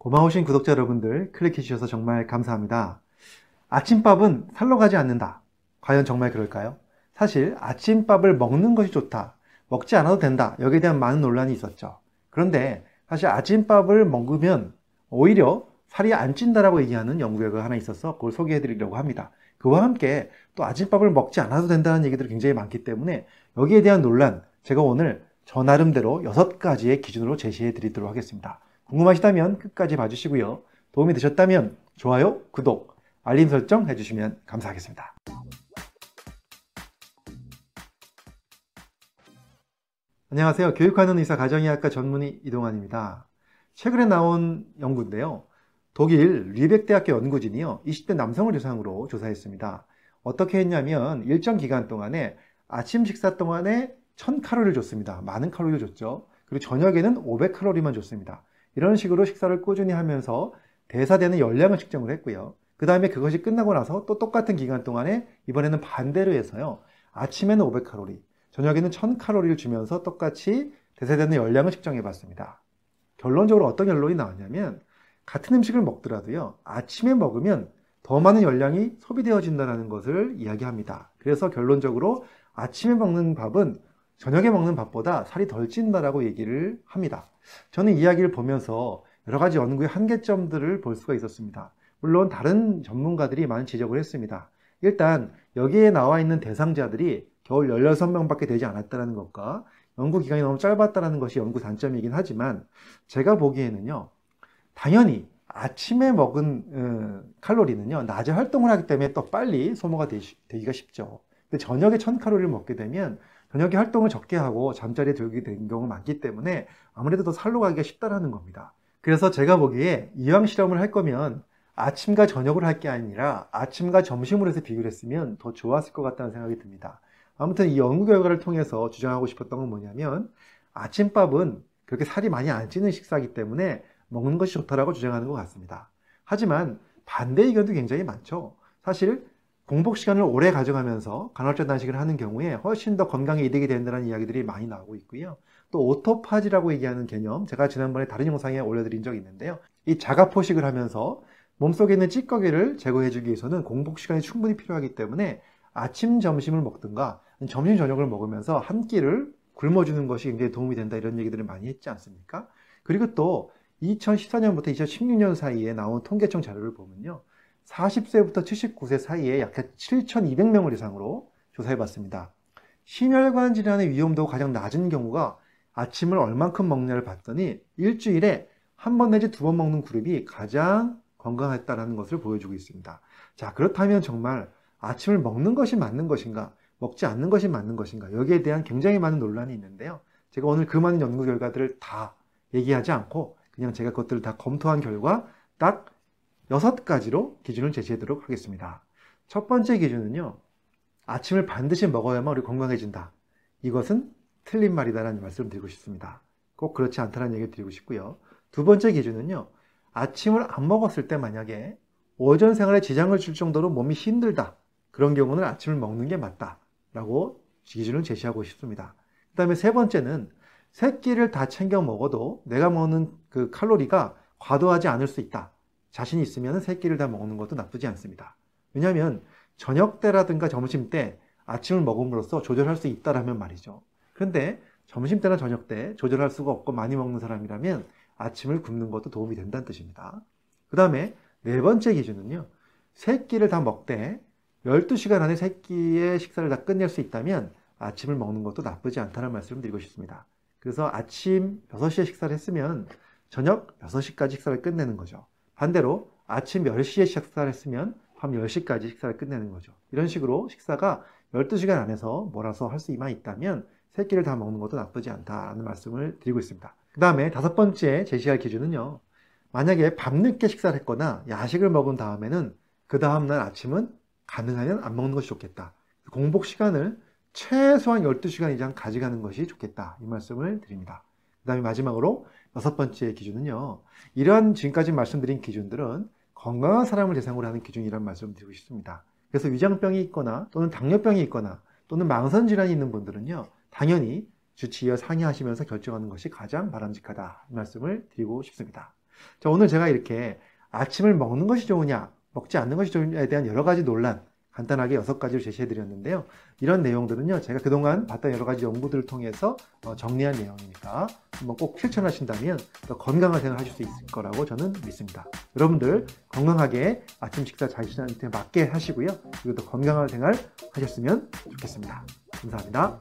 고마우신 구독자 여러분들 클릭해 주셔서 정말 감사합니다. 아침밥은 살로 가지 않는다. 과연 정말 그럴까요? 사실 아침밥을 먹는 것이 좋다. 먹지 않아도 된다. 여기에 대한 많은 논란이 있었죠. 그런데 사실 아침밥을 먹으면 오히려 살이 안 찐다라고 얘기하는 연구 결과가 하나 있어서 그걸 소개해 드리려고 합니다. 그와 함께 또 아침밥을 먹지 않아도 된다는 얘기들이 굉장히 많기 때문에 여기에 대한 논란 제가 오늘 저 나름대로 여섯 가지의 기준으로 제시해 드리도록 하겠습니다. 궁금하시다면 끝까지 봐주시고요. 도움이 되셨다면 좋아요, 구독, 알림 설정 해주시면 감사하겠습니다. 안녕하세요. 교육하는 의사 가정의학과 전문의 이동환입니다. 최근에 나온 연구인데요. 독일 리벡대학교 연구진이요. 20대 남성을 대상으로 조사했습니다. 어떻게 했냐면 일정 기간 동안에 아침 식사 동안에 1000칼로리를 줬습니다. 많은 칼로리를 줬죠. 그리고 저녁에는 500칼로리만 줬습니다. 이런 식으로 식사를 꾸준히 하면서 대사되는 열량을 측정을 했고요. 그 다음에 그것이 끝나고 나서 또 똑같은 기간 동안에 이번에는 반대로 해서요. 아침에는 500칼로리, 저녁에는 1000칼로리를 주면서 똑같이 대사되는 열량을 측정해 봤습니다. 결론적으로 어떤 결론이 나왔냐면 같은 음식을 먹더라도요. 아침에 먹으면 더 많은 열량이 소비되어진다는 것을 이야기합니다. 그래서 결론적으로 아침에 먹는 밥은 저녁에 먹는 밥보다 살이 덜 찐다라고 얘기를 합니다. 저는 이야기를 보면서 여러 가지 연구의 한계점들을 볼 수가 있었습니다. 물론 다른 전문가들이 많은 지적을 했습니다. 일단 여기에 나와 있는 대상자들이 겨울 16명밖에 되지 않았다는 것과 연구 기간이 너무 짧았다는 것이 연구 단점이긴 하지만 제가 보기에는요. 당연히 아침에 먹은 어, 칼로리는요. 낮에 활동을 하기 때문에 또 빨리 소모가 되기가 쉽죠. 근데 저녁에 1000칼로리를 먹게 되면 저녁에 활동을 적게 하고 잠자리에 들게 된 경우가 많기 때문에 아무래도 더 살로 가기가 쉽다라는 겁니다. 그래서 제가 보기에 이왕 실험을 할 거면 아침과 저녁을 할 게 아니라 아침과 점심으로 해서 비교를 했으면 더 좋았을 것 같다는 생각이 듭니다. 아무튼 이 연구 결과를 통해서 주장하고 싶었던 건 뭐냐면 아침밥은 그렇게 살이 많이 안 찌는 식사이기 때문에 먹는 것이 좋다라고 주장하는 것 같습니다. 하지만 반대 의견도 굉장히 많죠. 사실 공복 시간을 오래 가져가면서 간헐적 단식을 하는 경우에 훨씬 더 건강에 이득이 된다는 이야기들이 많이 나오고 있고요. 또 오토파지라고 얘기하는 개념, 제가 지난번에 다른 영상에 올려드린 적이 있는데요. 이 자가 포식을 하면서 몸속에 있는 찌꺼기를 제거해주기 위해서는 공복 시간이 충분히 필요하기 때문에 아침, 점심을 먹든가 점심, 저녁을 먹으면서 한 끼를 굶어주는 것이 굉장히 도움이 된다 이런 얘기들을 많이 했지 않습니까? 그리고 또 2014년부터 2016년 사이에 나온 통계청 자료를 보면요. 40세부터 79세 사이에 약 7,200명을 대상으로 조사해 봤습니다. 심혈관 질환의 위험도가 가장 낮은 경우가 아침을 얼만큼 먹냐를 봤더니 일주일에 한 번 내지 두 번 먹는 그룹이 가장 건강했다는 것을 보여주고 있습니다. 자, 그렇다면 정말 아침을 먹는 것이 맞는 것인가, 먹지 않는 것이 맞는 것인가, 여기에 대한 굉장히 많은 논란이 있는데요. 제가 오늘 그 많은 연구 결과들을 다 얘기하지 않고 그냥 제가 그것들을 다 검토한 결과 딱 여섯 가지로 기준을 제시하도록 하겠습니다. 첫 번째 기준은요. 아침을 반드시 먹어야만 우리 건강해진다. 이것은 틀린 말이다라는 말씀을 드리고 싶습니다. 꼭 그렇지 않다는 얘기를 드리고 싶고요. 두 번째 기준은요. 아침을 안 먹었을 때 만약에 오전 생활에 지장을 줄 정도로 몸이 힘들다. 그런 경우는 아침을 먹는 게 맞다. 라고 기준을 제시하고 싶습니다. 그 다음에 세 번째는 세 끼를 다 챙겨 먹어도 내가 먹는 그 칼로리가 과도하지 않을 수 있다. 자신이 있으면 세 끼를 다 먹는 것도 나쁘지 않습니다. 왜냐하면 저녁 때라든가 점심 때 아침을 먹음으로써 조절할 수 있다라면 말이죠. 그런데 점심 때나 저녁 때 조절할 수가 없고 많이 먹는 사람이라면 아침을 굶는 것도 도움이 된다는 뜻입니다. 그 다음에 네 번째 기준은요. 세 끼를 다 먹되 12시간 안에 세 끼의 식사를 다 끝낼 수 있다면 아침을 먹는 것도 나쁘지 않다는 말씀을 드리고 싶습니다. 그래서 아침 6시에 식사를 했으면 저녁 6시까지 식사를 끝내는 거죠. 반대로 아침 10시에 식사를 했으면 밤 10시까지 식사를 끝내는 거죠. 이런 식으로 식사가 12시간 안에서 몰아서 할 수만 있다면 세 끼를 다 먹는 것도 나쁘지 않다는 말씀을 드리고 있습니다. 그 다음에 다섯 번째 제시할 기준은요. 만약에 밤늦게 식사를 했거나 야식을 먹은 다음에는 그 다음날 아침은 가능하면 안 먹는 것이 좋겠다. 공복 시간을 최소한 12시간 이상 가져가는 것이 좋겠다. 이 말씀을 드립니다. 그 다음에 마지막으로 여섯 번째 기준은요. 이러한 지금까지 말씀드린 기준들은 건강한 사람을 대상으로 하는 기준이라는 말씀을 드리고 싶습니다. 그래서 위장병이 있거나 또는 당뇨병이 있거나 또는 망선 질환이 있는 분들은요. 당연히 주치의와 상의하시면서 결정하는 것이 가장 바람직하다. 이 말씀을 드리고 싶습니다. 자, 오늘 제가 이렇게 아침을 먹는 것이 좋으냐, 먹지 않는 것이 좋으냐에 대한 여러 가지 논란, 간단하게 여섯 가지로 제시해 드렸는데요. 이런 내용들은요, 제가 그동안 봤던 여러 가지 연구들을 통해서 어, 정리한 내용이니까 한번 꼭 실천하신다면 더 건강한 생활 하실 수 있을 거라고 저는 믿습니다. 여러분들 건강하게 아침 식사 자신한테 맞게 하시고요. 그리고 더 건강한 생활 하셨으면 좋겠습니다. 감사합니다.